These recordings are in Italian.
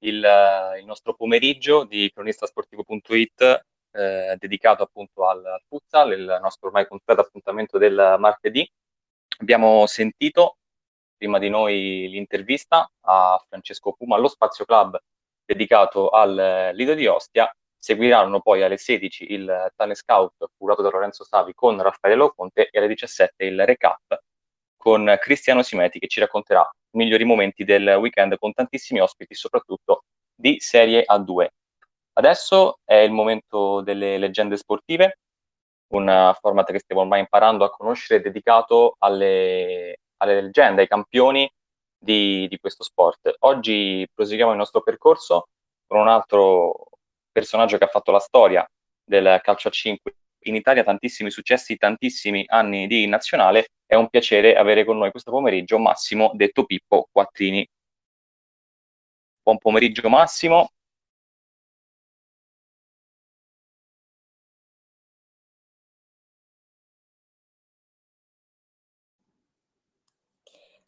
il, il nostro pomeriggio di cronistasportivo.it eh, dedicato appunto al, al futsal, il nostro ormai consueto appuntamento del martedì. Abbiamo sentito prima di noi l'intervista a Francesco Puma allo Spazio Club dedicato al Lido di Ostia. Seguiranno poi alle 16 il Tane Scout curato da Lorenzo Savi con Raffaele Loconte e alle 17 il recap con Cristiano Simeti che ci racconterà migliori momenti del weekend con tantissimi ospiti, soprattutto di Serie A2. Adesso è il momento delle leggende sportive, un format che stiamo ormai imparando a conoscere dedicato alle, alle leggende, ai campioni di, di, questo sport. Oggi proseguiamo il nostro percorso con un altro personaggio che ha fatto la storia del calcio a 5 in Italia, tantissimi successi, tantissimi anni di nazionale. È un piacere avere con noi questo pomeriggio Massimo, detto Pippo Quattrini. Buon pomeriggio Massimo.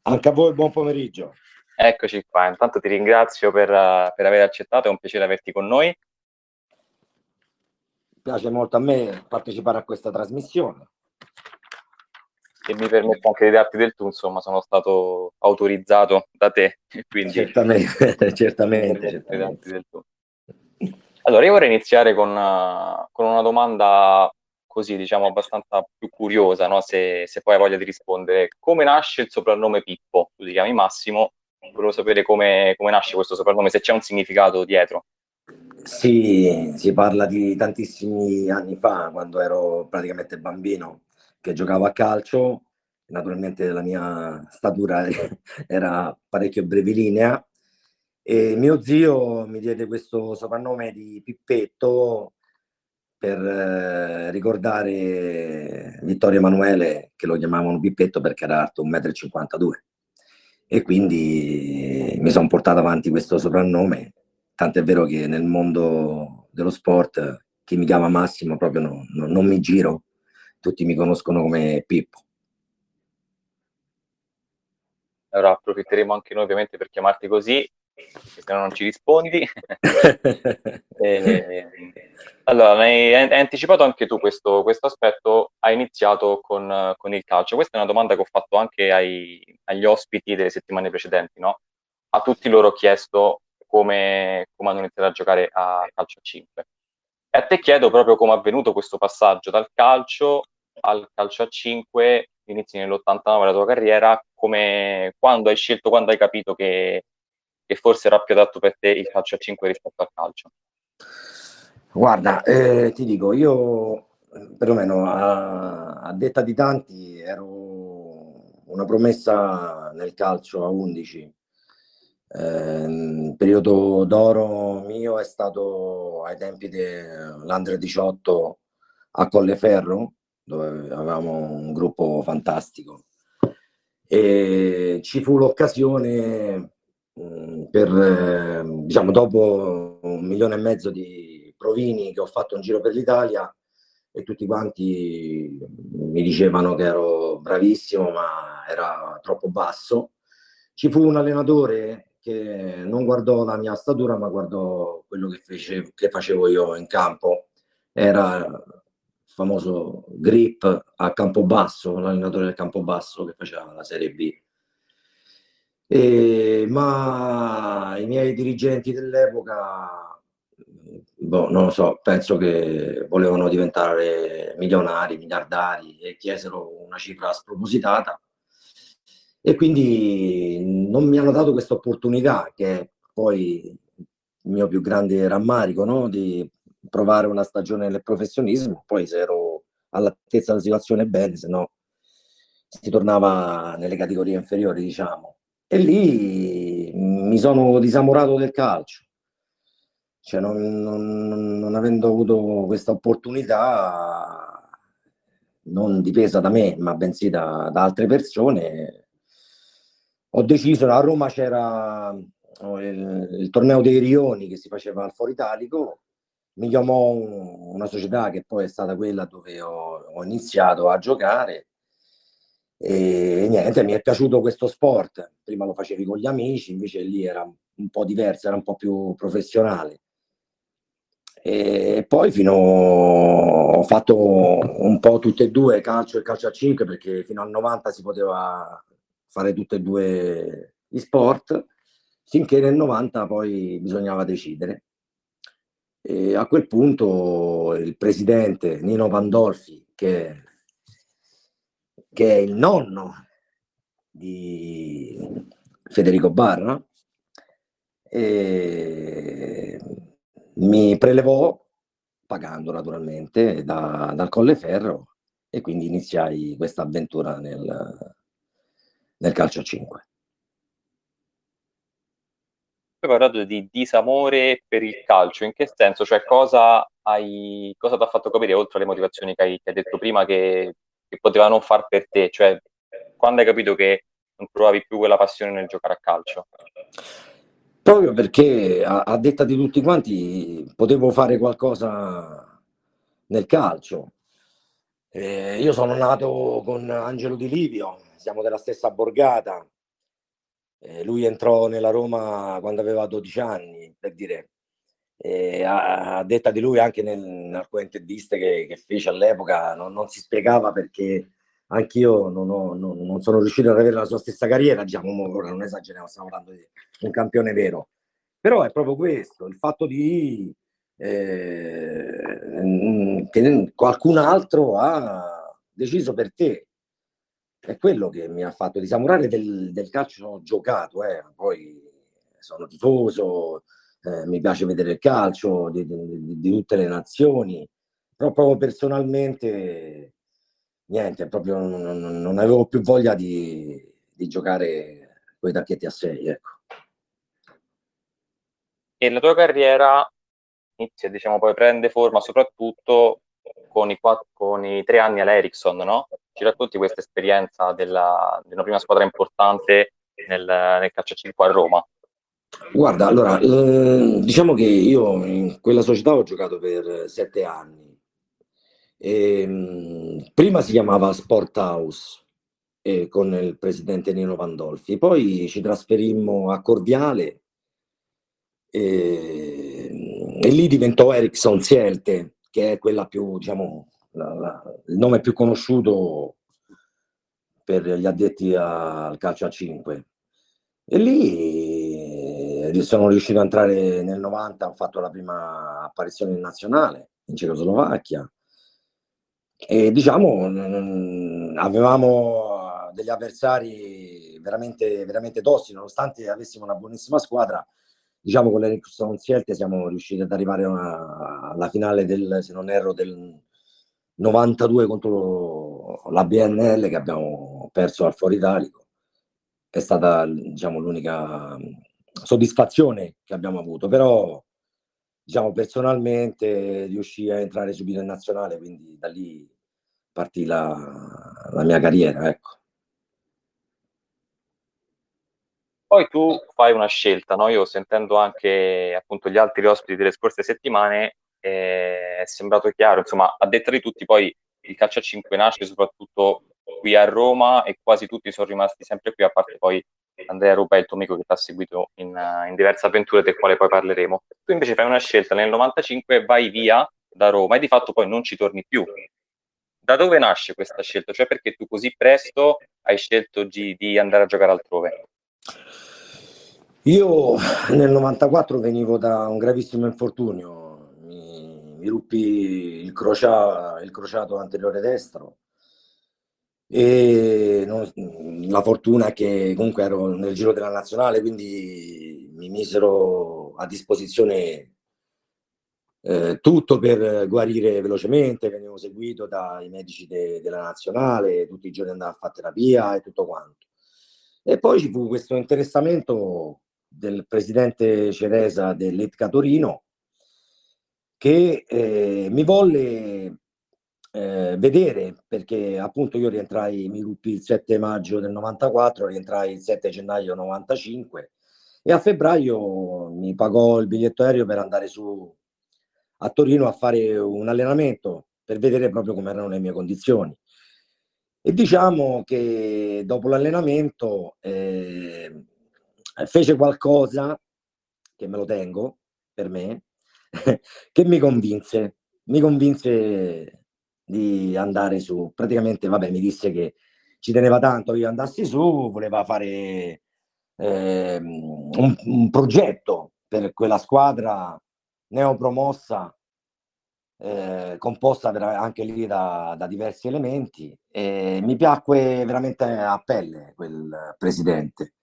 Anche a voi buon pomeriggio. Eccoci qua, intanto ti ringrazio per, per aver accettato, è un piacere averti con noi. Piace molto a me partecipare a questa trasmissione. E mi permetto anche di darti del tu, insomma, sono stato autorizzato da te. Quindi certamente, certamente. certamente. Allora, io vorrei iniziare con, con una domanda così diciamo abbastanza più curiosa, no? se, se, poi hai voglia di rispondere. Come nasce il soprannome Pippo? Tu ti chiami Massimo, volevo sapere come, come nasce questo soprannome, se c'è un significato dietro. Sì, si parla di tantissimi anni fa, quando ero praticamente bambino, che giocavo a calcio. Naturalmente la mia statura era parecchio brevilinea e mio zio mi diede questo soprannome di Pippetto per eh, ricordare Vittorio Emanuele, che lo chiamavano Pippetto perché era alto 1,52 m. E quindi mi sono portato avanti questo soprannome, tant'è vero che nel mondo dello sport chi mi chiama Massimo proprio no, no, non mi giro, tutti mi conoscono come Pippo. Allora approfitteremo anche noi ovviamente per chiamarti così se no non ci rispondi. e, allora, hai, hai, anticipato anche tu questo, questo aspetto, hai iniziato con, con, il calcio. Questa è una domanda che ho fatto anche ai, agli ospiti delle settimane precedenti, no? A tutti loro ho chiesto come, come hanno iniziato a giocare a calcio a 5. E a te chiedo proprio come è avvenuto questo passaggio dal calcio al calcio a 5, inizi nell'89 la tua carriera, come, quando hai scelto, quando hai capito che che forse era più adatto per te il calcio a 5 rispetto al calcio? Guarda, eh, ti dico, io perlomeno a, a, detta di tanti ero una promessa nel calcio a 11. Eh, periodo d'oro mio è stato ai tempi dell'Andre 18 a Colleferro, dove avevamo un gruppo fantastico. E ci fu l'occasione Mm, per, diciamo, dopo un milione e mezzo di provini che ho fatto in giro per l'Italia e tutti quanti mi dicevano che ero bravissimo ma era troppo basso, ci fu un allenatore che non guardò la mia statura ma guardò quello che, fece, che facevo io in campo. Era il famoso grip a campo basso, l'allenatore del campo basso che faceva la Serie B e, ma i miei dirigenti dell'epoca, boh, non lo so, penso che volevano diventare milionari, miliardari e chiesero una cifra spropositata. E quindi non mi hanno dato questa opportunità, che poi il mio più grande rammarico, no? di provare una stagione nel professionismo. Poi se ero all'altezza della situazione bene, se no si tornava nelle categorie inferiori, diciamo. E lì mi sono disamorato del calcio. Cioè, non, non, non avendo avuto questa opportunità, non dipesa da me, ma bensì da, da altre persone, ho deciso, a Roma c'era oh, il, il, torneo dei Rioni che si faceva al Foro Italico, mi chiamò una società che poi è stata quella dove ho, ho iniziato a giocare e niente, mi è piaciuto questo sport. Prima lo facevi con gli amici, invece lì era un po' diversa, era un po' più professionale. E poi fino ho fatto un po' tutte e due, calcio e calcio a 5, perché fino al 90 si poteva fare tutte e due gli sport, finché nel 90 poi bisognava decidere. E a quel punto il presidente Nino Pandolfi, che, che è il nonno di Federico Barra, mi prelevò, pagando naturalmente, da, dal Colleferro e quindi iniziai questa avventura nel, nel calcio a 5. hai parlato di disamore per il calcio, in che senso? Cioè cosa hai, cosa ti ha fatto capire, oltre alle motivazioni che hai, che hai detto prima, che, che poteva non far per te? Cioè, quando hai capito che non trovavi più quella passione nel giocare a calcio? Proprio perché a, a detta di tutti quanti potevo fare qualcosa nel calcio. Eh, io sono nato con Angelo Di Livio, siamo della stessa borgata, eh, lui entrò nella Roma quando aveva 12 anni, per dire. Eh, a, a, detta di lui, anche nel, in alcune interviste che, che fece all'epoca, non, non, si spiegava perché anch'io non, ho, non, non, sono riuscito ad avere la sua stessa carriera. Diciamo, ora non esageriamo, stiamo parlando di un campione vero. Però è proprio questo, il fatto di eh, che qualcun altro ha deciso per te è quello che mi ha fatto disamorare del, del calcio ho giocato, eh. poi sono tifoso, eh, mi piace vedere il calcio di, di, di, tutte le nazioni, però proprio personalmente niente, proprio non, non avevo più voglia di, di giocare con i tacchetti a 6. Ecco. E la tua carriera inizia, diciamo, poi prende forma soprattutto con i, quattro, con i tre anni all'Ericsson, no? Ci racconti questa esperienza della, della prima squadra importante nel, nel calcio 5 a Roma? Guarda, allora, eh, diciamo che io in quella società ho giocato per sette anni. E, ehm, prima si chiamava Sport House eh, con il presidente Nino Pandolfi, poi ci trasferimmo a Corviale e, ehm, e lì diventò Ericsson Sielte che è quella più, diciamo, la, la, il nome più conosciuto per gli addetti al calcio a 5. E lì eh, sono riuscito a entrare nel 90, ho fatto la prima apparizione in nazionale in Cecoslovacchia. E diciamo, avevamo degli avversari veramente, veramente tossi, nonostante avessimo una buonissima squadra, diciamo con l'Ericsson Sielte siamo riusciti ad arrivare una, alla finale del, se non erro, del 92 contro la BNL che abbiamo perso al Fuori Italico. È stata diciamo, l'unica soddisfazione che abbiamo avuto, però diciamo, personalmente riuscì a entrare subito in nazionale, quindi da lì partì la, la mia carriera. Ecco. Poi tu fai una scelta, no? Io sentendo anche appunto gli altri ospiti delle scorse settimane, eh, è sembrato chiaro, insomma, a detta di tutti, poi il calcio a 5 nasce soprattutto qui a Roma e quasi tutti sono rimasti sempre qui, a parte poi Andrea Rupa, il tuo amico che ti ha seguito in, in diverse avventure, del quale poi parleremo. Tu invece fai una scelta nel 95, vai via da Roma e di fatto poi non ci torni più. Da dove nasce questa scelta? Cioè perché tu così presto hai scelto di, di andare a giocare altrove? Io nel 94 venivo da un gravissimo infortunio, mi, ruppi il, crocia, il, crociato anteriore destro e non, la fortuna che comunque ero nel giro della nazionale, quindi mi misero a disposizione eh, tutto per guarire velocemente, venivo seguito dai medici de, della nazionale, tutti i giorni andavo a fare terapia e tutto quanto. E poi ci fu questo interessamento del presidente Ceresa dell'Etka Torino che eh, mi volle eh, vedere perché appunto io rientrai, mi ruppi il 7 maggio del 94, rientrai il 7 gennaio 95 e a febbraio mi pagò il biglietto aereo per andare su a Torino a fare un allenamento per vedere proprio come erano le mie condizioni. E diciamo che dopo l'allenamento eh, fece qualcosa che me lo tengo per me, che mi convinse, mi convinse di andare su. Praticamente, vabbè, mi disse che ci teneva tanto io andassi su, voleva fare eh, un, un, progetto per quella squadra neopromossa, eh, composta anche lì da, da, diversi elementi. E mi piacque veramente a pelle quel presidente.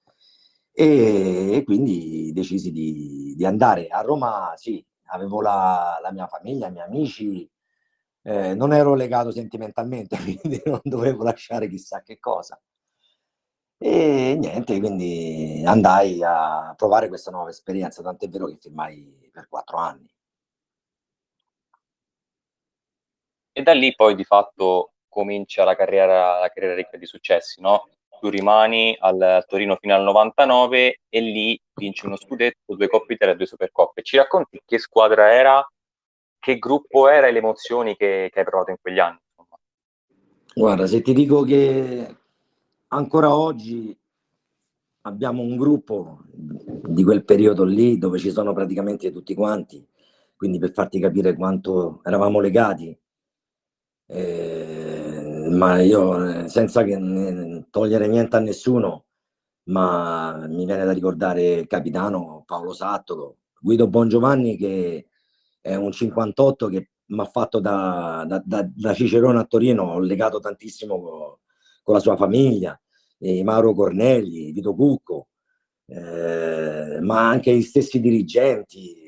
E, e quindi decisi di, di, andare a Roma. Sì, avevo la, la mia famiglia, i miei amici, eh, non ero legato sentimentalmente, quindi non dovevo lasciare chissà che cosa. E niente, quindi andai a provare questa nuova esperienza, tant'è vero che firmai per quattro anni. E da lì poi di fatto comincia la carriera, la carriera ricca di successi, no? Tu rimani al Torino fino al 99 e lì vinci uno scudetto, due Coppe Italia e due Supercoppe. Ci racconti che squadra era, che gruppo era e le emozioni che, che hai provato in quegli anni? Insomma. Guarda, se ti dico che ancora oggi abbiamo un gruppo di quel periodo lì dove ci sono praticamente tutti quanti, quindi per farti capire quanto eravamo legati, eh, ma io senza che togliere niente a nessuno, ma mi viene da ricordare il capitano Paolo Sattolo, Guido Bongiovanni che è un 58 che mi ha fatto da, da, da, da Cicerone a Torino, ho legato tantissimo con la sua famiglia, eh, Mauro Cornelli, Vito Cucco, eh, ma anche gli stessi dirigenti.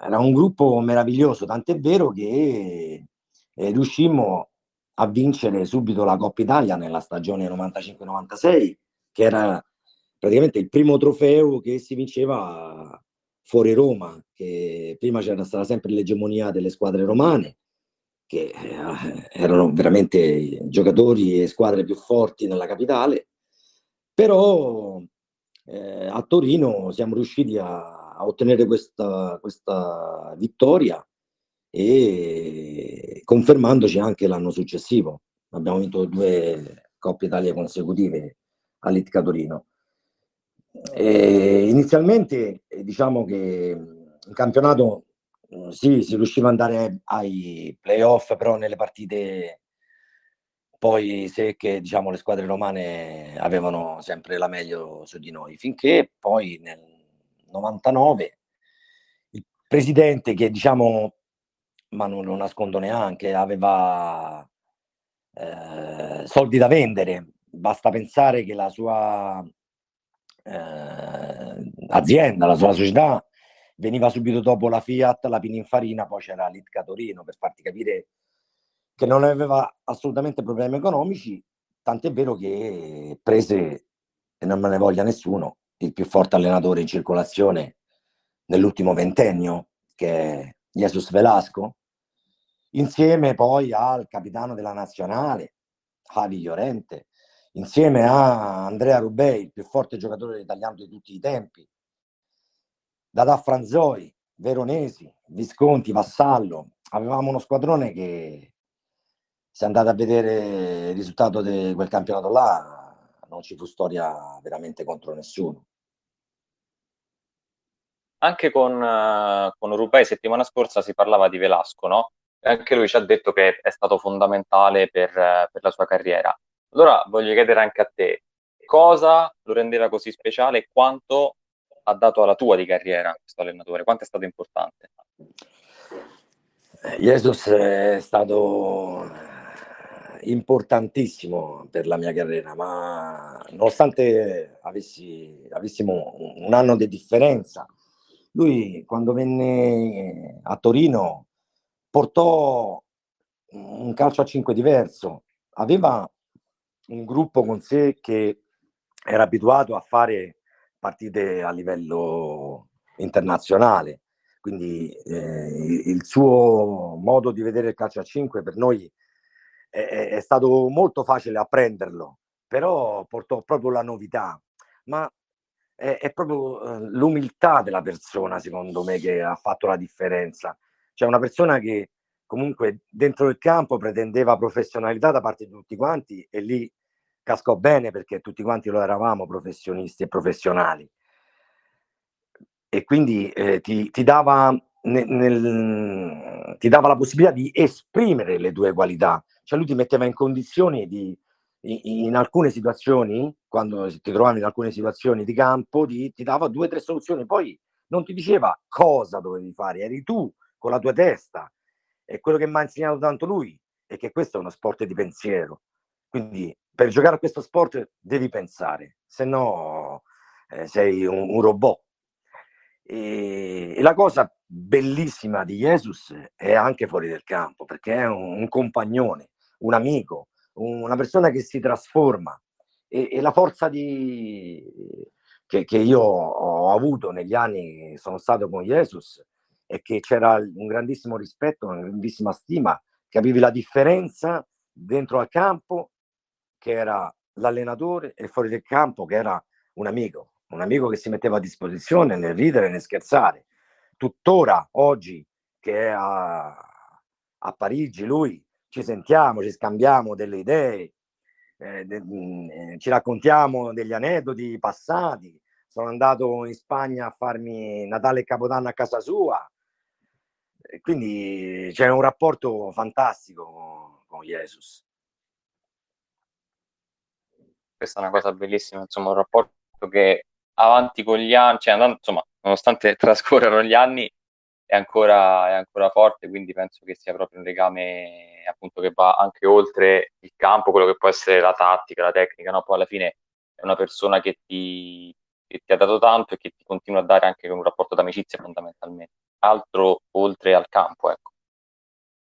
Era un gruppo meraviglioso, tant'è vero che eh, riuscimmo a vincere subito la Coppa Italia nella stagione 95-96, che era praticamente il primo trofeo che si vinceva fuori Roma, che prima c'era stata sempre l'egemonia delle squadre romane che eh, erano veramente giocatori e squadre più forti nella capitale, però eh, a Torino siamo riusciti a, a ottenere questa, questa vittoria e confermandoci anche l'anno successivo. Abbiamo vinto due Coppe Italia consecutive all'Itka Torino. E inizialmente diciamo che in campionato Mhmm, sì, si riusciva ad andare ai playoff, però nelle partite poi secche, diciamo, le squadre romane avevano sempre la meglio su di noi, finché poi nel 99 il presidente che diciamo, ma non lo nascondo neanche, aveva eh, soldi da vendere, basta pensare che la sua eh, azienda, la sua società veniva subito dopo la Fiat, la Pininfarina, poi c'era l'Itka Torino per farti capire che non aveva assolutamente problemi economici, tant'è vero che prese, e non me ne voglia nessuno, il più forte allenatore in circolazione nell'ultimo ventennio, che è Jesus Velasco, insieme poi al capitano della nazionale, Javi Llorente, insieme a Andrea Rubei, il più forte giocatore italiano di tutti i tempi, Dada Franzoi, Veronesi, Visconti, Vassallo. Avevamo uno squadrone che se andate a vedere il risultato di quel campionato là non ci fu storia veramente contro nessuno. Anche con, uh, con Rubai settimana scorsa si parlava di Velasco, no? Anche lui ci ha detto che è stato fondamentale per, uh, per la sua carriera. Allora voglio chiedere anche a te, cosa lo rendeva così speciale e quanto ha dato alla tua di carriera questo allenatore? Quanto è stato importante? Jesus è stato importantissimo per la mia carriera, ma nonostante avessi, avessimo un anno di differenza, lui quando venne a Torino portò un calcio a 5 diverso, aveva un gruppo con sé che era abituato a fare partite a livello internazionale. Quindi eh, il suo modo di vedere il calcio a 5 per noi è, è stato molto facile apprenderlo, però portò proprio la novità. Ma è, è proprio eh, l'umiltà della persona, secondo me, che ha fatto la differenza. Cioè una persona che comunque dentro il campo pretendeva professionalità da parte di tutti quanti e lì cascò bene perché tutti quanti lo eravamo professionisti e professionali. e quindi eh, ti, ti, dava nel, nel, ti dava la possibilità di esprimere le tue qualità, cioè lui ti metteva in condizioni di, in, alcune situazioni, quando ti trovavi in alcune situazioni di campo, ti, ti dava due o tre soluzioni, poi non ti diceva cosa dovevi fare, eri tu con la tua testa. E quello che mi ha insegnato tanto lui è che questo è uno sport di pensiero. Quindi per giocare a questo sport devi pensare, se no eh, sei un, un robot. E, e, la cosa bellissima di Jesus è anche fuori del campo, perché è un, un compagnone, un amico, una persona che si trasforma. E, e la forza di, che, che, io ho avuto negli anni che sono stato con Jesus è che c'era un grandissimo rispetto, una grandissima stima, capivi la differenza dentro al campo, che era l'allenatore, e fuori del campo, che era un amico, un amico che si metteva a disposizione nel ridere, nel scherzare. Tuttora, oggi, che è a, a Parigi, lui, ci sentiamo, ci scambiamo delle idee, eh, de, mm, eh, ci raccontiamo degli aneddoti passati. Sono andato in Spagna a farmi Natale e Capodanno a casa sua. Quindi c'è un rapporto fantastico con, con Jesus. Questa è una cosa bellissima, insomma, un rapporto che avanti con gli anni, cioè, insomma, nonostante trascorrano gli anni, è ancora, è ancora forte, quindi penso che sia proprio un legame appunto che va anche oltre il campo, quello che può essere la tattica, la tecnica, no? Poi alla fine è una persona che ti, che ti ha dato tanto e che ti continua a dare anche con un rapporto d'amicizia fondamentalmente, altro oltre al campo, ecco.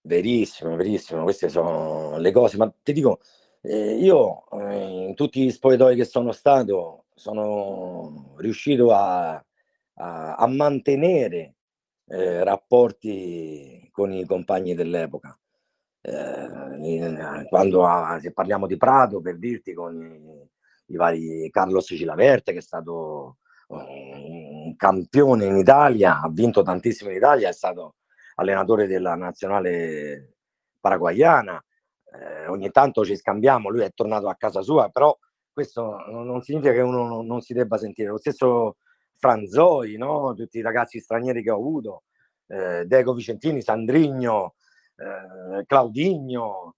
Verissimo, verissimo, queste sono le cose, ma ti dico, eh, io eh, in tutti gli spogliatoi che sono stato sono riuscito a, a, a mantenere eh, rapporti con i compagni dell'epoca. Eh, quando a, se parliamo di Prato, per dirti, con i, i vari Carlos Cilaverte, che è stato un campione in Italia, ha vinto tantissimo in Italia, è stato allenatore della nazionale paraguayana. Eh, ogni tanto ci scambiamo, lui è tornato a casa sua, però questo non significa che uno non si debba sentire. Lo stesso Franzoi, no? tutti i ragazzi stranieri che ho avuto, eh, Deco Vicentini, Sandrigno, eh, Claudigno,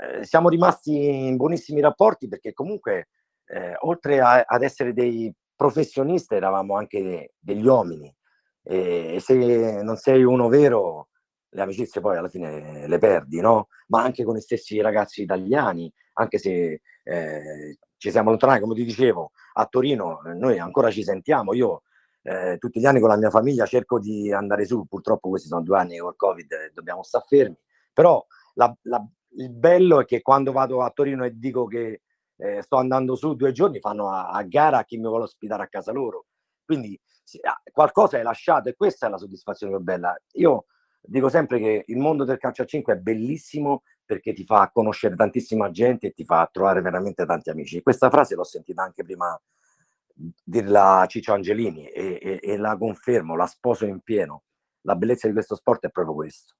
eh, siamo rimasti in buonissimi rapporti perché comunque eh, oltre a, ad essere dei professionisti eravamo anche degli uomini e, e, se non sei uno vero le amicizie poi alla fine le perdi, no? Ma anche con gli stessi ragazzi italiani, anche se eh, ci siamo allontanati, come ti dicevo, a Torino noi ancora ci sentiamo, io eh, tutti gli anni con la mia famiglia cerco di andare su, purtroppo questi sono due anni col Covid e dobbiamo stare fermi, però la, la, il bello è che quando vado a Torino e dico che eh, sto andando su due giorni, fanno a, a, gara a chi mi vuole ospitare a casa loro, quindi sì, ah, qualcosa è lasciato e questa è la soddisfazione più bella. Io dico sempre che il mondo del calcio a 5 è bellissimo perché ti fa conoscere tantissima gente e ti fa trovare veramente tanti amici. Questa frase l'ho sentita anche prima della Ciccio Angelini e, e, e, la confermo, la sposo in pieno. La bellezza di questo sport è proprio questo.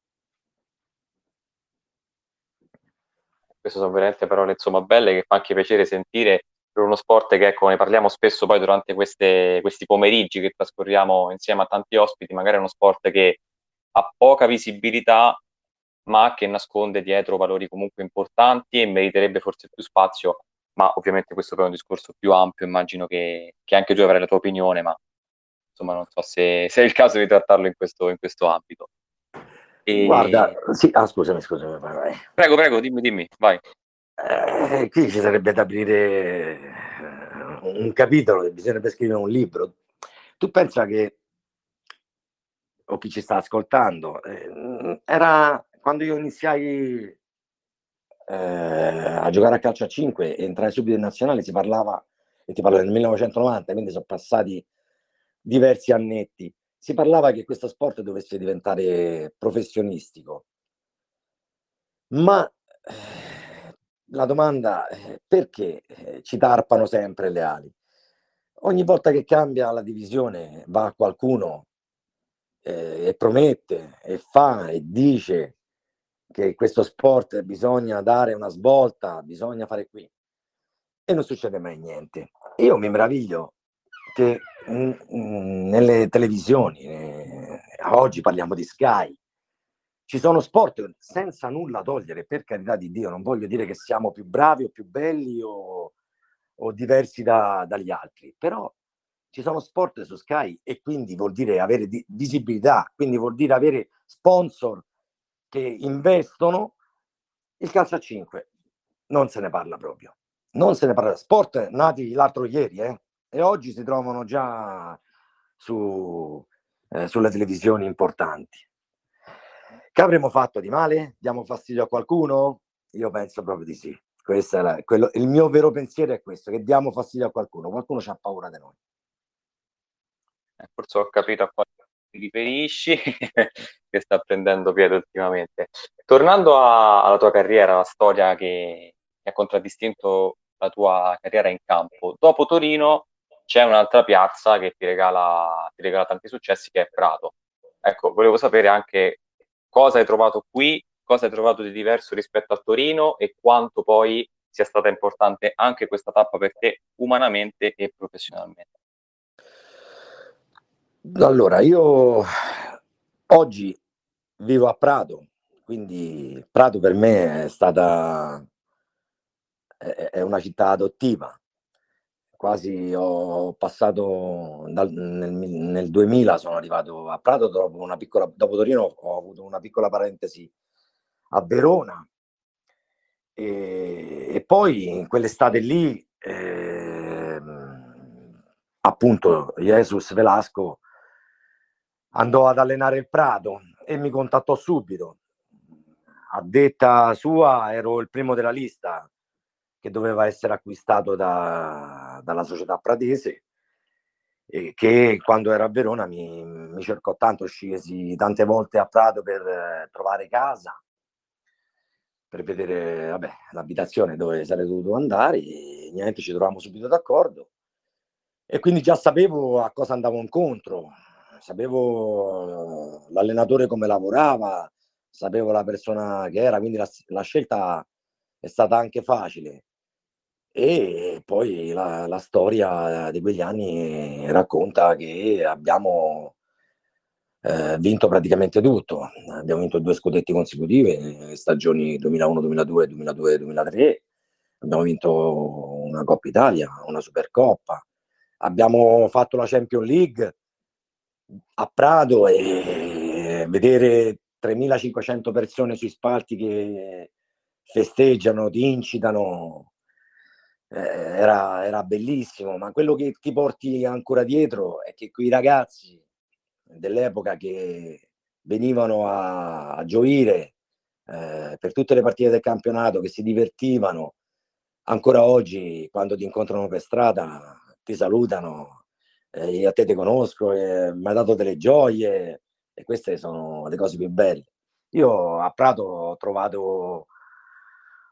Queste sono veramente parole insomma belle che fa anche piacere sentire per uno sport che ecco ne parliamo spesso poi durante queste, questi pomeriggi che trascorriamo insieme a tanti ospiti, magari è uno sport che ha poca visibilità ma che nasconde dietro valori comunque importanti e meriterebbe forse più spazio ma ovviamente questo poi è un discorso più ampio, immagino che, che anche tu avrai la tua opinione, ma insomma non so se, se è il caso di trattarlo in questo, in questo ambito. E... Guarda, sì, ah, scusami, scusami, vai, vai. Prego, prego, dimmi, dimmi, vai. Eh, qui ci sarebbe da aprire eh, un capitolo, bisognerebbe scrivere un libro. Tu pensa che, o chi ci sta ascoltando, eh, era quando io iniziai eh, a giocare a calcio a 5 e entrare subito in nazionale si parlava, e ti parlo del 1990, quindi sono passati diversi annetti, si parlava che questo sport dovesse diventare professionistico. Ma eh, la domanda è perché eh, ci tarpano sempre le ali? Ogni volta che cambia la divisione va qualcuno eh, e promette e fa e dice che questo sport bisogna dare una svolta, bisogna fare qui. E non succede mai niente. Io mi meraviglio che nelle televisioni, eh, oggi parliamo di Sky, ci sono sport senza nulla togliere, per carità di Dio, non voglio dire che siamo più bravi o più belli o, o diversi da, dagli altri, però ci sono sport su Sky e quindi vuol dire avere di, visibilità, quindi vuol dire avere sponsor che investono. Il calcio a 5 non se ne parla proprio, non se ne parla. Sport nati l'altro ieri eh, e oggi si trovano già su, eh, sulle televisioni importanti. Che avremmo fatto di male? Diamo fastidio a qualcuno? Io penso proprio di sì. La, quello, il mio vero pensiero è questo, che diamo fastidio a qualcuno. Qualcuno ha paura di noi. Eh, forse ho capito a quale ti riferisci, che sta prendendo piede ultimamente. Tornando a, alla tua carriera, la storia che, che ha contraddistinto la tua carriera in campo, dopo Torino c'è un'altra piazza che ti regala, ti regala tanti successi, che è Prato. Ecco, volevo sapere anche cosa hai trovato qui, cosa hai trovato di diverso rispetto a Torino e quanto poi sia stata importante anche questa tappa per te umanamente e professionalmente. Allora, io oggi vivo a Prato, quindi Prato per me è stata è una città adottiva. Quasi ho passato dal, nel, nel 2000 sono arrivato a Prato dopo una piccola dopo Torino ho avuto una piccola parentesi a Verona e, e poi in quell'estate lì eh, appunto Jesus Velasco andò ad allenare il Prato e mi contattò subito. A detta sua ero il primo della lista che doveva essere acquistato da, dalla società pratese e che quando ero a Verona mi, mi cercò tanto, scesi tante volte a Prato per eh, trovare casa, per vedere vabbè, l'abitazione dove sarei dovuto andare e niente, ci trovavamo subito d'accordo e quindi già sapevo a cosa andavo incontro, sapevo l'allenatore come lavorava, sapevo la persona che era, quindi la, la scelta è stata anche facile. E poi la, la, storia di quegli anni racconta che abbiamo eh, vinto praticamente tutto. Abbiamo vinto due scudetti consecutivi, stagioni 2001-2002, 2002-2003. Abbiamo vinto una Coppa Italia, una Supercoppa. Abbiamo fatto la Champions League a Prato e vedere 3500 persone sui spalti che festeggiano, ti incitano, eh, era, era, bellissimo, ma quello che ti porti ancora dietro è che quei ragazzi dell'epoca che venivano a, a gioire eh, per tutte le partite del campionato, che si divertivano, ancora oggi quando ti incontrano per strada ti salutano eh, a te ti conosco, eh, mi hai dato delle gioie e queste sono le cose più belle. Io a Prato ho trovato,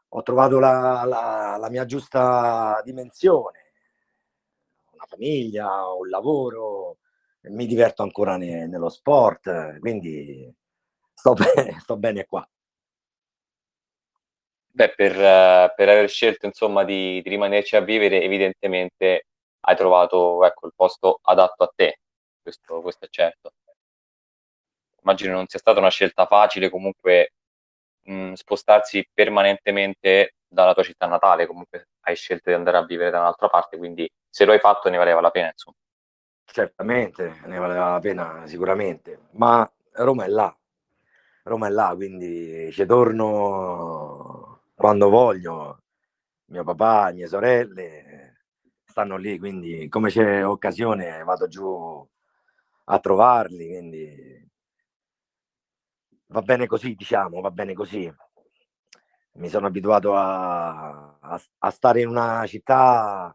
ho trovato la, la, la mia giusta dimensione, una famiglia, un lavoro, mi diverto ancora ne, nello sport, quindi sto bene, sto bene qua. Beh, per, per aver scelto insomma di, di rimanerci a vivere, evidentemente hai trovato ecco, il posto adatto a te, questo, questo è certo. Immagino non sia stata una scelta facile comunque mh, spostarsi permanentemente dalla tua città natale, comunque hai scelto di andare a vivere da un'altra parte, quindi se lo hai fatto ne valeva la pena, insomma. Certamente, ne valeva la pena sicuramente, ma Roma è là, Roma è là, quindi ci torno quando voglio, mio papà, mie sorelle, stanno lì, quindi come c'è occasione vado giù a trovarli, quindi va bene così, diciamo, va bene così. Mi sono abituato a, a, a stare in una città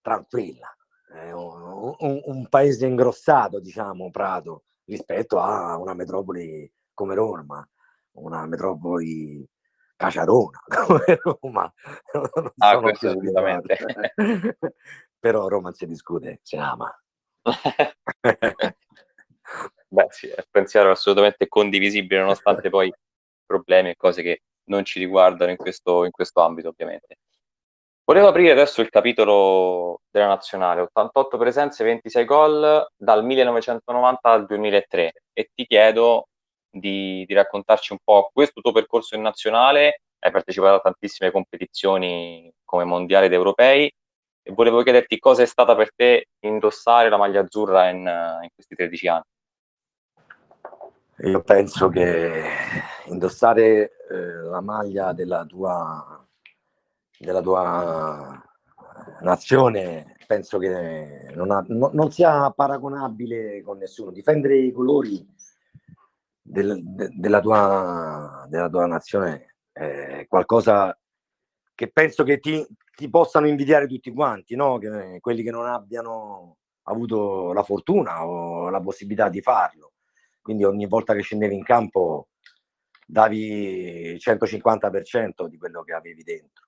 tranquilla, eh, un, un, un, paese ingrossato, diciamo, Prato, rispetto a una metropoli come Roma, una metropoli Caciarona come Roma. Non ah, questo assolutamente. Però Roma si discute, si ama. Beh, sì, è un pensiero assolutamente condivisibile, nonostante poi problemi e cose che non ci riguardano in questo, in questo ambito, ovviamente. Volevo aprire adesso il capitolo della nazionale, 88 presenze, 26 gol dal 1990 al 2003 e ti chiedo di, di, raccontarci un po' questo tuo percorso in nazionale, hai partecipato a tantissime competizioni come mondiali ed europei e volevo chiederti cosa è stata per te indossare la maglia azzurra in, in questi 13 anni. Io penso che indossare eh, la maglia della tua della tua nazione penso che non, ha, no, non, sia paragonabile con nessuno. Difendere i colori del, de, della, tua, della, tua, nazione è qualcosa che penso che ti, ti possano invidiare tutti quanti, no? che, quelli che non abbiano avuto la fortuna o la possibilità di farlo. Quindi ogni volta che scendevi in campo davi il 150% di quello che avevi dentro.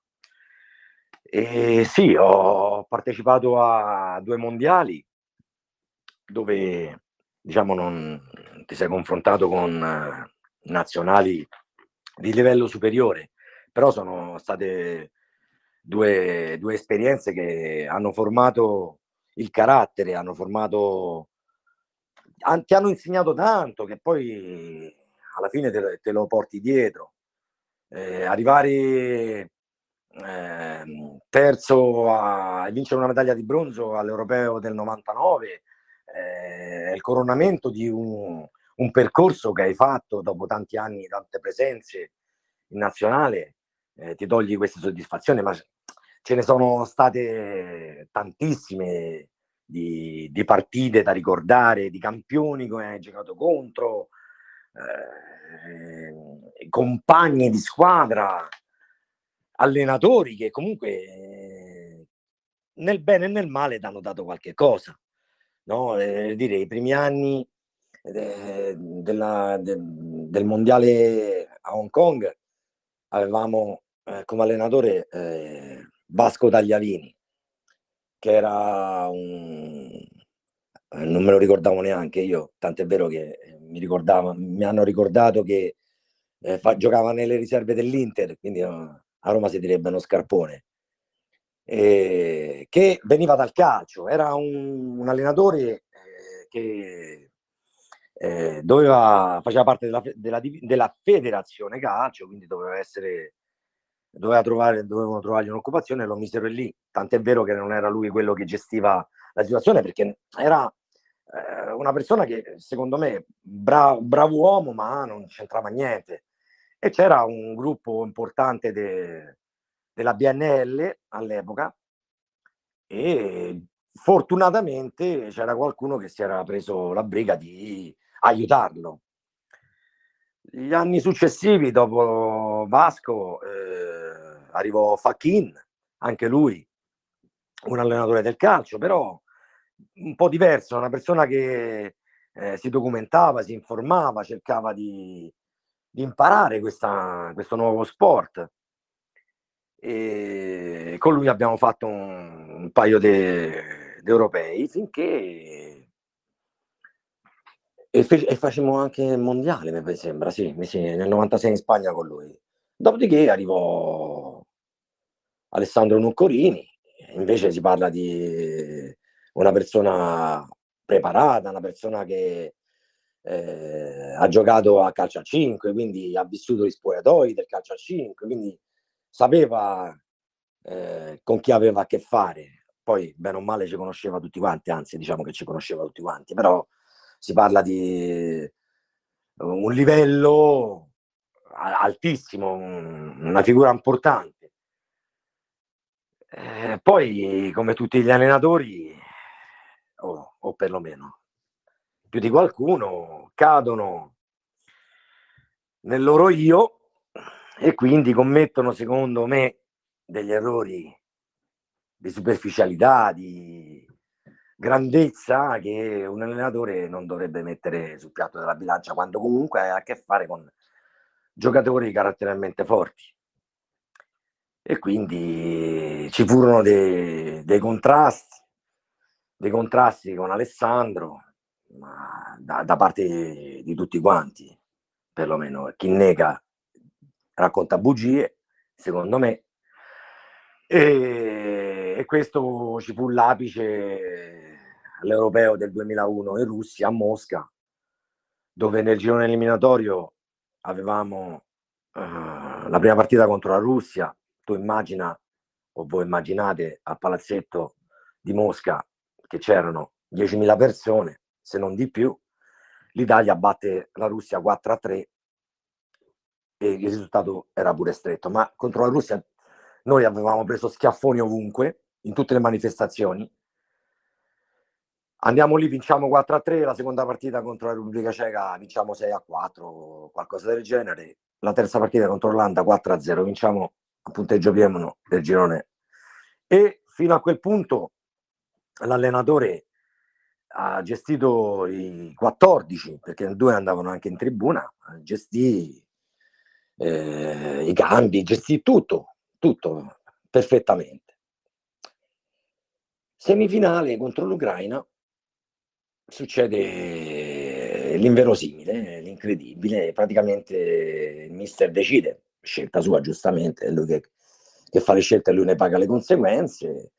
E sì, ho partecipato a due mondiali dove diciamo non ti sei confrontato con eh, nazionali di livello superiore, però sono state due, due esperienze che hanno formato il carattere, hanno formato, ti hanno insegnato tanto che poi alla fine te, te lo porti dietro. Eh, arrivare eh, terzo a vincere una medaglia di bronzo all'Europeo del 99, eh, il coronamento di un, un, percorso che hai fatto dopo tanti anni, tante presenze in nazionale, eh, ti togli questa soddisfazione, ma ce ne sono state tantissime di, di partite da ricordare, di campioni che hai giocato contro, eh, compagni di squadra allenatori che comunque eh, nel bene e nel male ti hanno dato qualche cosa. No? Eh, dire, I primi anni eh, della, de, del mondiale a Hong Kong. Avevamo eh, come allenatore eh, Vasco Tagliavini, che era un... Eh, non me lo ricordavo neanche io, tant'è vero che mi, ricordava, mi hanno ricordato che fa, giocava nelle riserve dell'Inter, quindi a Roma si direbbe uno scarpone, eh, che veniva dal calcio, era un, un allenatore eh, che eh, doveva, faceva parte della, della, della, federazione calcio, quindi doveva essere, doveva trovare, dovevano trovargli un'occupazione, lo misero lì, tant'è vero che non era lui quello che gestiva la situazione, perché era eh, una persona che secondo me bra- bravo uomo, ma non c'entrava niente. E c'era un gruppo importante de, della BNL all'epoca e fortunatamente c'era qualcuno che si era preso la briga di aiutarlo. Gli anni successivi, dopo Vasco, eh, arrivò Fachin, anche lui un allenatore del calcio, però un po' diverso, una persona che eh, si documentava, si informava, cercava di, di imparare questa, questo nuovo sport. E con lui abbiamo fatto un, un paio di europei finché e, fe- e facciamo anche il mondiale, mi sembra, sì, sì, nel 96 in Spagna con lui. Dopodiché arrivò Alessandro Nuccorini, invece si parla di una persona preparata, una persona che eh, ha giocato a calcio a 5, quindi ha vissuto gli spogliatoi del calcio a 5, quindi sapeva eh, con chi aveva a che fare. Poi, bene o male, ci conosceva tutti quanti, anzi, diciamo che ci conosceva tutti quanti, però si parla di un livello altissimo, una figura importante. Eh, poi, come tutti gli allenatori, o, o perlomeno più di qualcuno cadono nel loro io e quindi commettono, secondo me, degli errori di superficialità, di grandezza che un allenatore non dovrebbe mettere sul piatto della bilancia quando comunque ha a che fare con giocatori caratterialmente forti. E quindi ci furono dei, dei contrasti, dei contrasti con Alessandro, ma da, da, parte di tutti quanti, perlomeno chi nega racconta bugie, secondo me, E, e questo ci fu l'apice all'Europeo del 2001 in Russia, a Mosca, dove nel girone eliminatorio avevamo uh, la prima partita contro la Russia. Tu immagina, o voi immaginate, a Palazzetto di Mosca che c'erano 10.000 persone, se non di più. L'Italia batte la Russia 4 a 3 e il risultato era pure stretto. Ma contro la Russia noi avevamo preso schiaffoni ovunque, in tutte le manifestazioni. Andiamo lì, vinciamo 4 a 3, la seconda partita contro la Repubblica Ceca vinciamo 6 a 4, qualcosa del genere. La terza partita contro l'Olanda 4 a 0, vinciamo a punteggio pieno del girone. E fino a quel punto l'allenatore ha gestito i 14, perché due andavano anche in tribuna, gestì eh, i cambi, gestì tutto, tutto perfettamente. Semifinale contro l'Ucraina succede l'inverosimile, l'incredibile, praticamente il mister decide, scelta sua giustamente, è lui che, che fa le scelte e lui ne paga le conseguenze,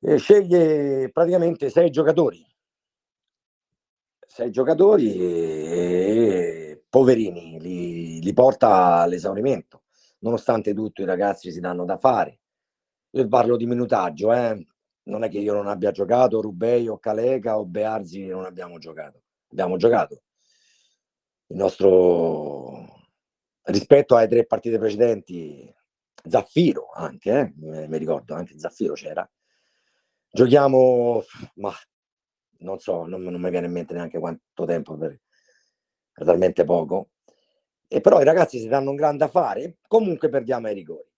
e sceglie praticamente sei giocatori, sei giocatori e, poverini, li, li porta all'esaurimento nonostante tutto i ragazzi si danno da fare. Io parlo di minutaggio, eh? Non è che io non abbia giocato, Rubei o Calega o Bearzi non abbiamo giocato, abbiamo giocato. Il nostro rispetto alle tre partite precedenti, Zaffiro anche, eh? mi ricordo anche Zaffiro c'era. Giochiamo, ma non so, non, non mi viene in mente neanche quanto tempo, per, per talmente poco. E però i ragazzi si danno un grande affare, comunque perdiamo ai rigori.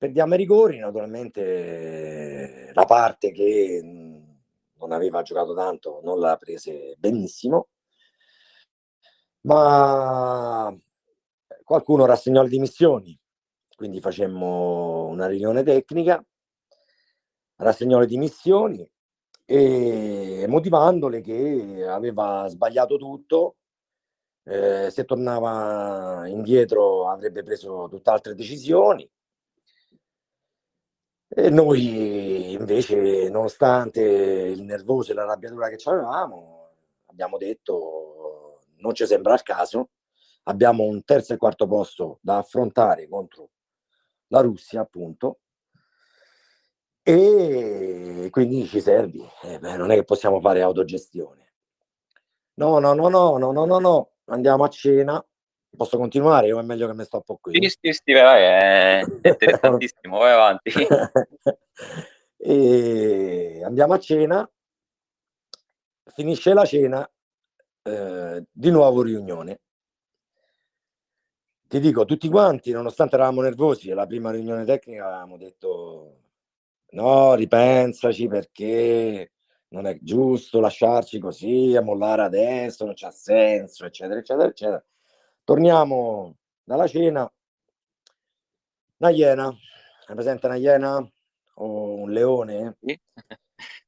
Perdiamo ai rigori, naturalmente la parte che non aveva giocato tanto non l'ha prese benissimo, ma qualcuno rassegnò le dimissioni, quindi facemmo una riunione tecnica, rassegnò le dimissioni e motivandole che aveva sbagliato tutto. Eh, se tornava indietro avrebbe preso tutt'altre decisioni. E noi invece, nonostante il nervoso e l'arrabbiatura che avevamo, abbiamo detto non ci sembra il caso, abbiamo un terzo e quarto posto da affrontare contro la Russia, appunto, e quindi ci servi. Eh, beh, non è che possiamo fare autogestione. No, no, no, no, no, no, no, no andiamo a cena. Posso continuare o è meglio che mi stoppo qui? Sì, sì, sì, vai, è interessantissimo, vai avanti. e andiamo a cena, finisce la cena, eh, di nuovo riunione. Ti dico, tutti quanti, nonostante eravamo nervosi, alla prima riunione tecnica avevamo detto no, ripensaci perché non è giusto lasciarci così, a mollare adesso, non c'ha senso, eccetera, eccetera, eccetera. Torniamo dalla cena. Una iena, hai presente una iena o un leone? Sì.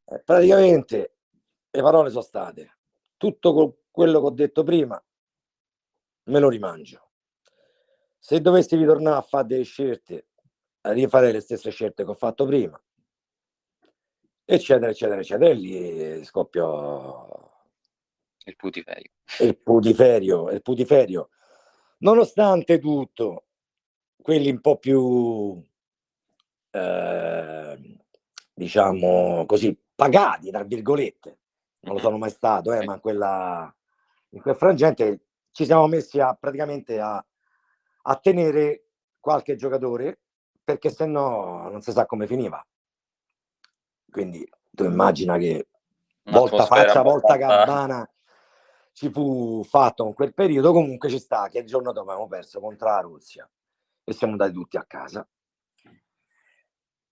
Eh, praticamente le parole sono state tutto quello che ho detto prima, me lo rimangio. Se dovessi ritornare a fare delle scelte, a rifare le stesse scelte che ho fatto prima, eccetera, eccetera, eccetera. E lì scoppiò il putiferio. Il putiferio, il putiferio. Nonostante tutto, quelli un po' più, eh, diciamo così, pagati, tra virgolette, non lo sono mai stato, eh, ma quella, in quel frangente ci siamo messi a, praticamente a, a tenere qualche giocatore perché se no non si sa come finiva. Quindi tu immagina che volta faccia, volta campana ci fu fatto in quel periodo, comunque ci sta che il giorno dopo abbiamo perso contro la Russia e siamo andati tutti a casa.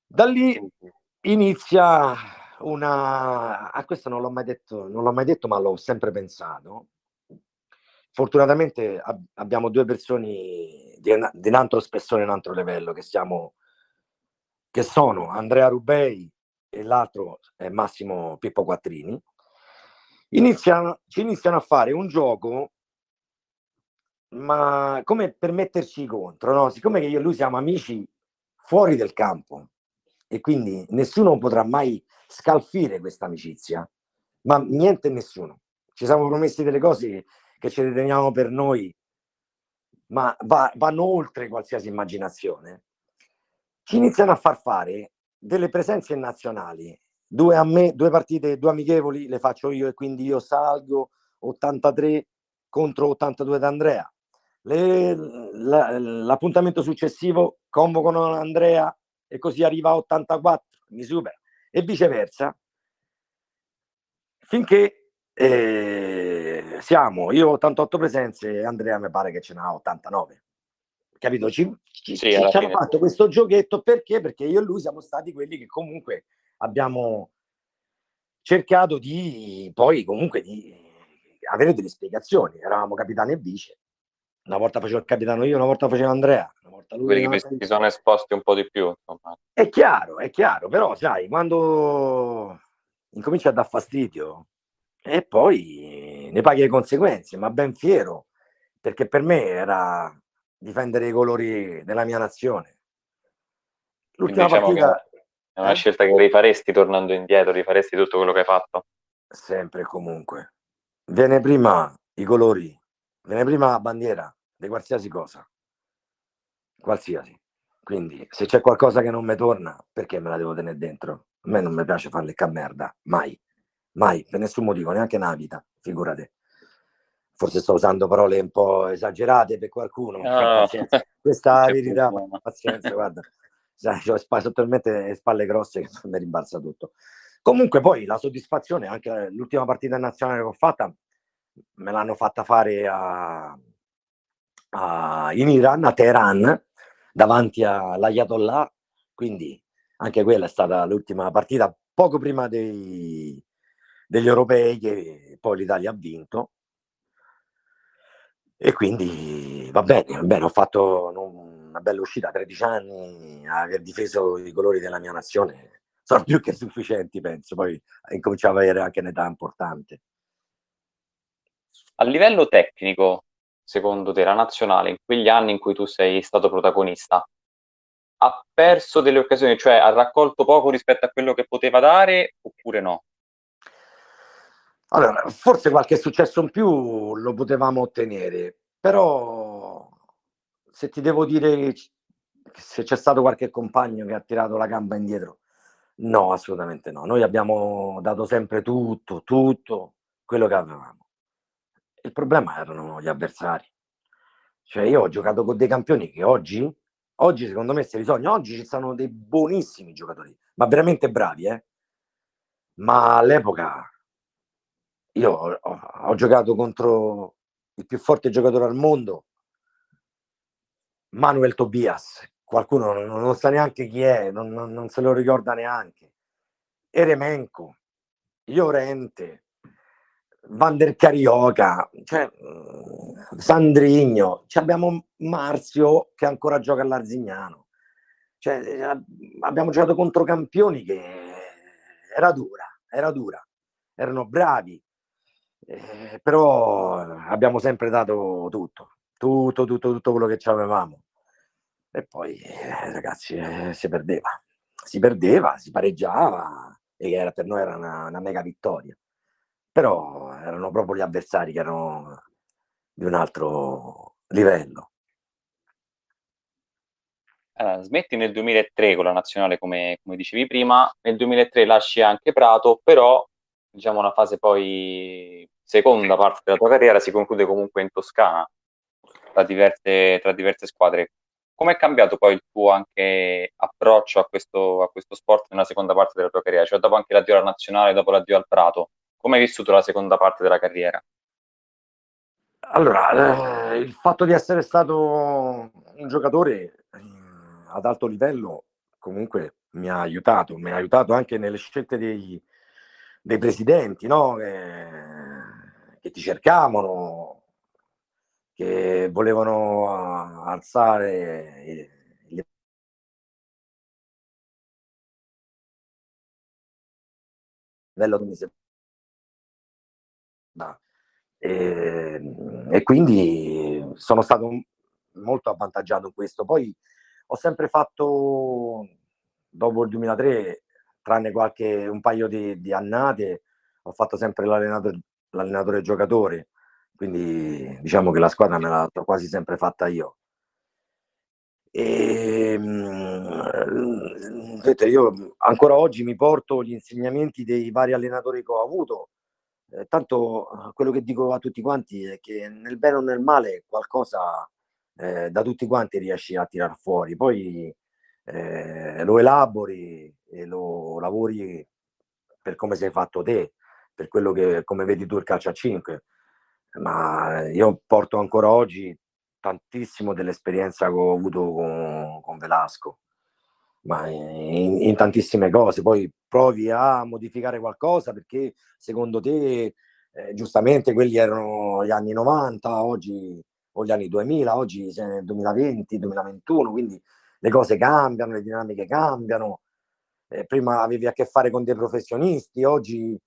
Da lì inizia una... A questo non l'ho mai detto, non l'ho mai detto, ma l'ho sempre pensato. Fortunatamente ab- abbiamo due persone di, di un altro spessore, un altro livello, che, siamo, che sono Andrea Rubei e l'altro è Massimo Pippo Quattrini, iniziano, ci iniziano a fare un gioco, ma come per metterci contro, no? Siccome che io e lui siamo amici fuori del campo e quindi nessuno potrà mai scalfire questa amicizia, ma niente e nessuno. Ci siamo promessi delle cose che ci riteniamo per noi, ma va, vanno oltre qualsiasi immaginazione. Ci iniziano a far fare delle presenze nazionali, due a me, due partite, due amichevoli le faccio io e quindi io salgo 83 contro 82 da Andrea. Le, la, l'appuntamento successivo convocano Andrea e così arriva a 84, mi supera e viceversa finché eh, siamo io ho 88 presenze Andrea mi pare che ce n'ha 89 capito? Ci, ci, sì, ci hanno fatto questo giochetto perché? Perché io e lui siamo stati quelli che comunque abbiamo cercato di poi comunque di avere delle spiegazioni. Eravamo capitano e vice. Una volta facevo il capitano io, una volta faceva Andrea. Una volta lui quelli che si sono esposti un po' di più. Insomma. È chiaro, è chiaro, però sai, quando incomincia a dar fastidio e poi ne paghi le conseguenze, ma ben fiero, perché per me era difendere i colori della mia nazione. L'ultima diciamo partita... È una eh? scelta che rifaresti tornando indietro, rifaresti tutto quello che hai fatto? Sempre e comunque. Viene prima i colori, viene prima la bandiera di qualsiasi cosa. Qualsiasi. Quindi se c'è qualcosa che non mi torna, perché me la devo tenere dentro? A me non mi piace farle ca merda, mai. Mai, per nessun motivo, neanche una vita, figurate forse sto usando parole un po' esagerate per qualcuno, no. questa è la verità, pazienza, guarda, ho sotto le spalle grosse che mi rimbalza tutto. Comunque poi la soddisfazione, anche l'ultima partita nazionale che ho fatta, me l'hanno fatta fare a, a, in Iran, a Teheran, davanti all'Ayatollah, quindi anche quella è stata l'ultima partita, poco prima dei, degli europei che poi l'Italia ha vinto e quindi va bene, va bene, ho fatto una bella uscita a 13 anni, aver difeso i colori della mia nazione, sono più che sufficienti, penso, poi incominciavo a avere anche un'età importante. A livello tecnico, secondo te, la nazionale, in quegli anni in cui tu sei stato protagonista, ha perso delle occasioni, cioè ha raccolto poco rispetto a quello che poteva dare oppure no? Allora, forse qualche successo in più lo potevamo ottenere, però se ti devo dire se c'è stato qualche compagno che ha tirato la gamba indietro, no, assolutamente no. Noi abbiamo dato sempre tutto, tutto quello che avevamo. Il problema erano gli avversari. Cioè io ho giocato con dei campioni che oggi, oggi secondo me se bisogna, oggi ci sono dei buonissimi giocatori, ma veramente bravi, eh? Ma all'epoca io ho, ho, giocato contro il più forte giocatore al mondo, Manuel Tobias, qualcuno non, non sa neanche chi è, non, non, non, se lo ricorda neanche, Eremenko, Llorente, Van der Carioca, cioè, Sandrigno, cioè abbiamo Marzio che ancora gioca all'Arzignano, cioè, abbiamo giocato contro campioni che era dura, era dura, erano bravi, eh, però abbiamo sempre dato tutto, tutto, tutto, tutto quello che avevamo. E poi, eh, ragazzi, eh, si perdeva, si perdeva, si pareggiava e era, per noi era una, una mega vittoria. Però erano proprio gli avversari che erano di un altro livello. Uh, smetti nel 2003 con la nazionale come, come, dicevi prima, nel 2003 lasci anche Prato, però diciamo una fase poi seconda parte della tua carriera si conclude comunque in Toscana tra diverse, tra diverse squadre. Come è cambiato poi il tuo anche approccio a questo, a questo sport nella seconda parte della tua carriera? Cioè dopo anche l'addio alla nazionale, dopo l'addio al Prato, come hai vissuto la seconda parte della carriera? Allora, eh, il fatto di essere stato un giocatore eh, ad alto livello comunque mi ha aiutato, mi ha aiutato anche nelle scelte dei, dei presidenti, no? Eh, che ti cercavano, che volevano alzare il livello che mi sembrava. E, e quindi sono stato molto avvantaggiato in questo. Poi ho sempre fatto, dopo il 2003, tranne qualche un paio di, di annate, ho fatto sempre l'allenatore, l'allenatore giocatore, quindi diciamo che la squadra me l'ho quasi sempre fatta io. E, mh, io ancora oggi mi porto gli insegnamenti dei vari allenatori che ho avuto. Eh, tanto quello che dico a tutti quanti è che nel bene o nel male qualcosa eh, da tutti quanti riesci a tirar fuori. Poi eh, lo elabori e lo lavori per come sei fatto te, per quello che come vedi tu il calcio a 5. Ma io porto ancora oggi tantissimo dell'esperienza che ho avuto con, con Velasco, ma in, in, tantissime cose. Poi provi a modificare qualcosa perché secondo te, eh, giustamente, quelli erano gli anni 90, oggi o gli anni 2000, oggi siamo nel 2020, 2021, quindi le cose cambiano, le dinamiche cambiano. Eh, prima avevi a che fare con dei professionisti, oggi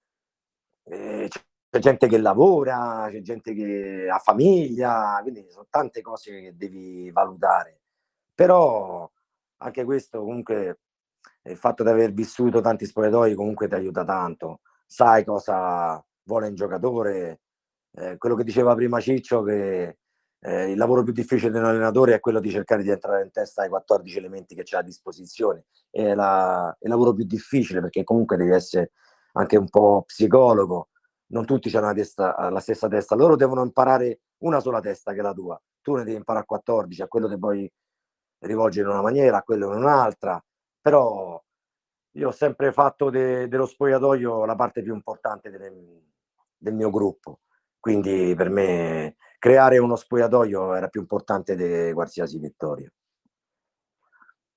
eh, c'è gente che lavora, c'è gente che ha famiglia, quindi sono tante cose che devi valutare. Però anche questo comunque il fatto di aver vissuto tanti spogliatoi comunque ti aiuta tanto. Sai cosa vuole un giocatore. Eh, quello che diceva prima Ciccio che eh, il lavoro più difficile di un allenatore è quello di cercare di entrare in testa ai 14 elementi che c'è a disposizione. È, la, è il lavoro più difficile perché comunque devi essere anche un po' psicologo. Non tutti hanno la, la stessa testa, loro devono imparare una sola testa che è la tua. Tu ne devi imparare a 14, a quello che puoi rivolgere in una maniera, a quello in un'altra. Però io ho sempre fatto de, dello spogliatoio la parte più importante del, del mio gruppo. Quindi per me creare uno spogliatoio era più importante di qualsiasi vittoria.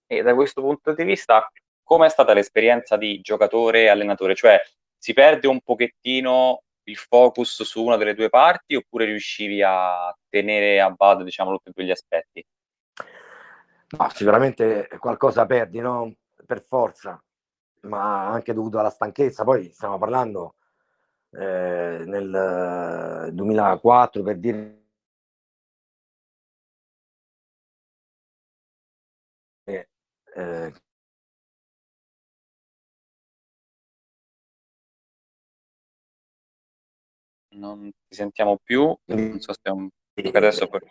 E da questo punto di vista, com'è stata l'esperienza di giocatore e allenatore? Cioè, si perde un pochettino il focus su una delle due parti oppure riuscivi a tenere a bada, diciamo, tutti e due gli aspetti? No, sicuramente qualcosa perdi, no? Per forza, ma anche dovuto alla stanchezza. Poi stiamo parlando eh, nel 2004 per dire eh, non ti sentiamo più, non so se un... adesso per...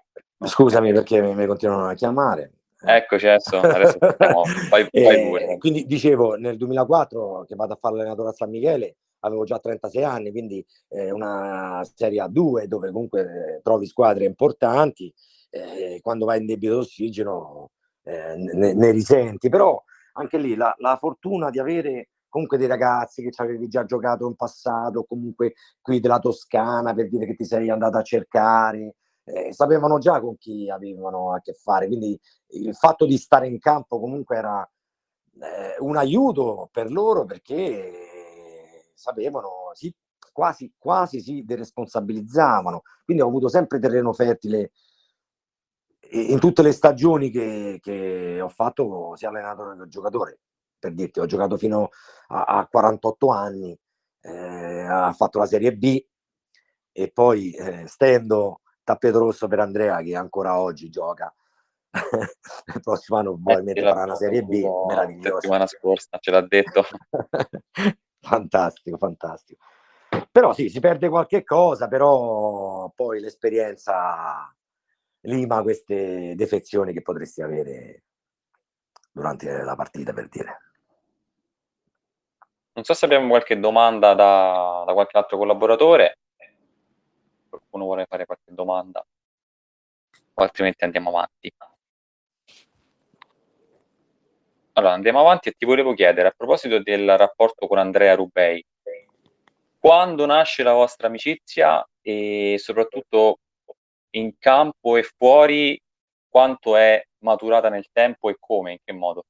Scusami perché mi, continuano a chiamare. Eccoci adesso, adesso sentiamo, fai, fai Quindi dicevo, nel 2004 che vado a fare l'allenatore a San Michele, avevo già 36 anni, quindi eh, una Serie A2 dove comunque eh, trovi squadre importanti, eh, quando vai in debito d'ossigeno eh, ne, ne, risenti, però anche lì la, la, fortuna di avere comunque dei ragazzi che ci avevi già giocato in passato, comunque qui della Toscana per dire che ti sei andato a cercare, eh, sapevano già con chi avevano a che fare, quindi il fatto di stare in campo comunque era eh, un aiuto per loro perché sapevano, sì, quasi, quasi si deresponsabilizzavano. Quindi ho avuto sempre terreno fertile in tutte le stagioni che, che ho fatto sia allenatore che giocatore. Per dirti, ho giocato fino a, a 48 anni, eh, ha fatto la Serie B e poi eh, stendo tappeto rosso per Andrea che ancora oggi gioca. il prossimo anno probabilmente farà una Serie B meravigliosa. La settimana scorsa ce l'ha detto. fantastico, fantastico. Però sì, si perde qualche cosa, però poi l'esperienza lima queste defezioni che potresti avere durante la partita, per dire. Non so se abbiamo qualche domanda da, da qualche altro collaboratore. Qualcuno vuole fare qualche domanda? O altrimenti andiamo avanti. Allora, andiamo avanti e ti volevo chiedere, a proposito del rapporto con Andrea Rubei, quando nasce la vostra amicizia e soprattutto in campo e fuori, quanto è maturata nel tempo e come, in che modo?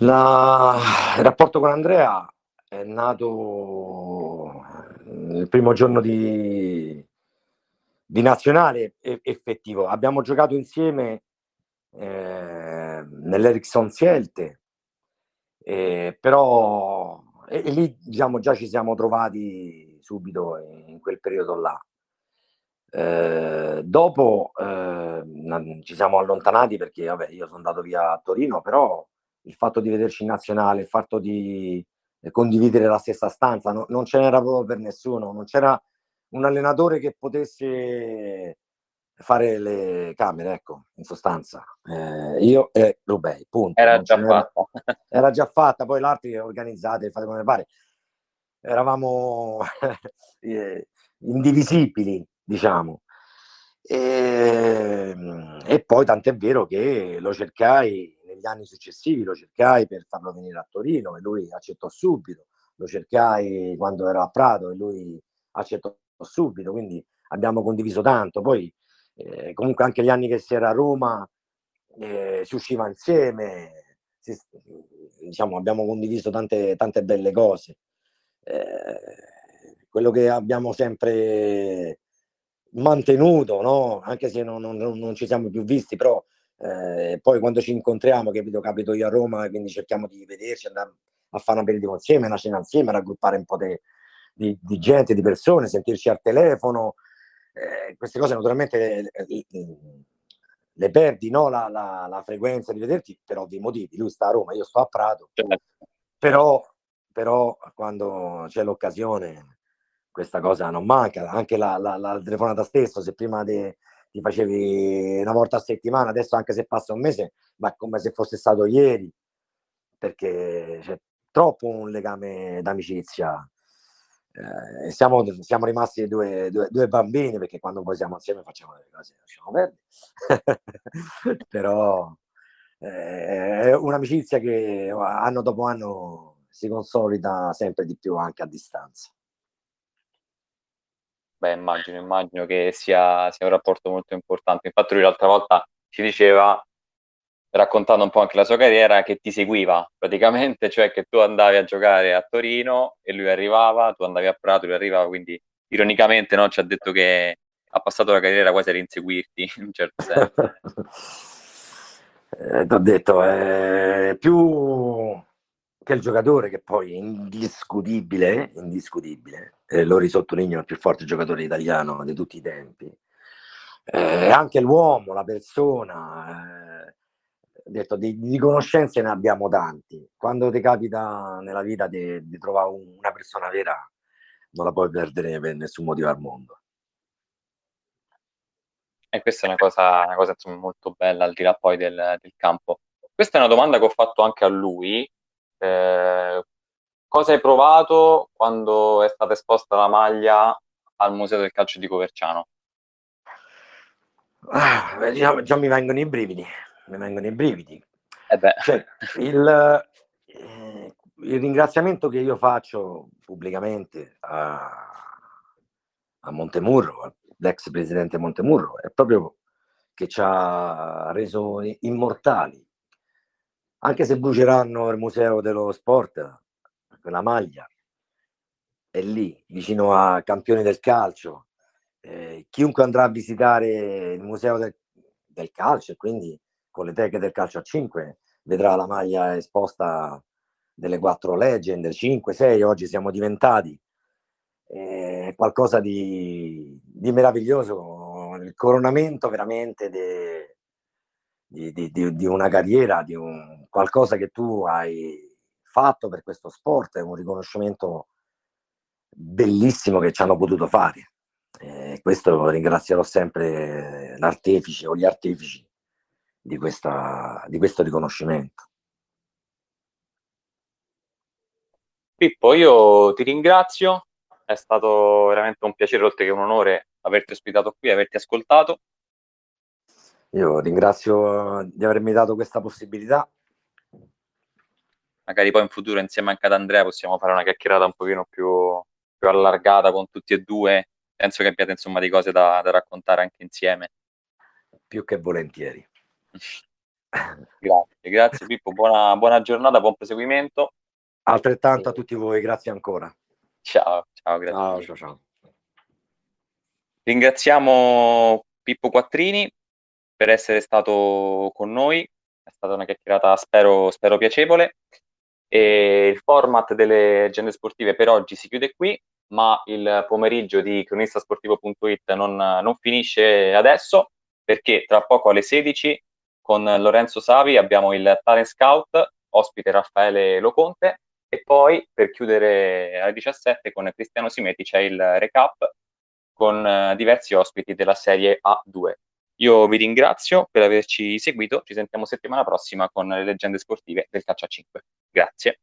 La... Il rapporto con Andrea è nato il primo giorno di, di nazionale effettivo. Abbiamo giocato insieme eh, nell'Ericsson Sielte, eh, però e, e lì diciamo già ci siamo trovati subito in quel periodo là. Eh, dopo eh, ci siamo allontanati perché vabbè, io sono andato via a Torino, però il fatto di vederci in nazionale, il fatto di condividere la stessa stanza, no, non ce n'era proprio per nessuno, non c'era un allenatore che potesse fare le camere, ecco, in sostanza. Eh, io e Rubei, punto. Era già fatta. Era già fatta, poi l'altri organizzate, fate come pare. Eravamo eh, indivisibili, diciamo. E, e poi tant'è vero che lo cercai negli anni successivi, lo cercai per farlo venire a Torino e lui accettò subito, lo cercai quando era a Prato e lui accettò subito, quindi abbiamo condiviso tanto. Poi eh, comunque anche gli anni che si era a Roma eh, si usciva insieme, si, diciamo, abbiamo condiviso tante, tante belle cose. Eh, quello che abbiamo sempre mantenuto, no? anche se non, non, non, ci siamo più visti, però eh, poi quando ci incontriamo, capito, capito io a Roma, quindi cerchiamo di vederci, andare a fare un aperitivo insieme, una cena insieme, raggruppare un po' di, di gente, di persone, sentirci al telefono, eh, queste cose naturalmente le, le, le perdi, no? la, la, la, frequenza di vederti per ovvi motivi. Lui sta a Roma, io sto a Prato, però, però quando c'è l'occasione questa cosa non manca. Anche la, la, la telefonata stessa, se prima de, ti facevi una volta a settimana, adesso anche se passa un mese, ma come se fosse stato ieri, perché c'è troppo un legame d'amicizia. Eh, siamo, siamo, rimasti due, due, due, bambini perché quando poi siamo insieme facciamo delle cose lasciamo perdere. Però eh, è un'amicizia che anno dopo anno si consolida sempre di più anche a distanza Beh, immagino, immagino che sia, sia un rapporto molto importante. Infatti lui l'altra volta ci diceva raccontando un po' anche la sua carriera, che ti seguiva praticamente, cioè che tu andavi a giocare a Torino e lui arrivava, tu andavi a Prato, lui arrivava, quindi ironicamente no, ci ha detto che ha passato la carriera quasi a inseguirti in un certo senso. eh, ti ho detto, è più che il giocatore che poi è indiscutibile, indiscutibile, eh, lo risottolineo il più forte giocatore italiano di tutti i tempi, eh, anche l'uomo, la persona, eh, detto di, di, conoscenze ne abbiamo tanti. Quando ti capita nella vita di, di trovare una persona vera, non la puoi perdere per nessun motivo al mondo. E questa è una cosa, una cosa molto bella al di là poi del, del, campo. Questa è una domanda che ho fatto anche a lui. Eh, cosa hai provato quando è stata esposta la maglia al Museo del Calcio di Coverciano? Ah, già, già mi vengono i brividi mi vengono i brividi. Eh cioè, il, eh, il, ringraziamento che io faccio pubblicamente a, a Montemurro, all'ex presidente Montemurro, è proprio che ci ha reso immortali. Anche se bruceranno il museo dello sport, quella maglia, è lì, vicino a campioni del calcio. Eh, chiunque andrà a visitare il museo del, del calcio e quindi con le teche del calcio a 5, vedrà la maglia esposta delle quattro legend, 5, 6, oggi siamo diventati. È qualcosa di, di meraviglioso, il coronamento veramente de, di, di, di, una carriera, di un, qualcosa che tu hai fatto per questo sport, è un riconoscimento bellissimo che ci hanno potuto fare. E questo ringrazierò sempre l'artefice o gli artefici di, questa, di questo riconoscimento. Pippo, io ti ringrazio, è stato veramente un piacere oltre che un onore averti ospitato qui, averti ascoltato. Io ringrazio di avermi dato questa possibilità. Magari poi in futuro insieme anche ad Andrea possiamo fare una chiacchierata un pochino più, più allargata con tutti e due. Penso che abbiate insomma di cose da, da raccontare anche insieme. Più che volentieri. Grazie, grazie Pippo, buona, buona giornata, buon proseguimento. Altrettanto a tutti voi, grazie ancora. Ciao, ciao, grazie. Ciao, ciao, ciao. Ringraziamo Pippo Quattrini per essere stato con noi, è stata una chiacchierata spero, spero piacevole. E il format delle agende sportive per oggi si chiude qui. ma il pomeriggio di cronistasportivo.it non, non finisce adesso perché tra poco alle 16 con Lorenzo Savi abbiamo il Talent Scout, ospite Raffaele Loconte e poi per chiudere alle 17 con Cristiano Simeti c'è il recap con uh, diversi ospiti della serie A2. Io vi ringrazio per averci seguito, ci sentiamo settimana prossima con le leggende sportive del Caccia 5. Grazie.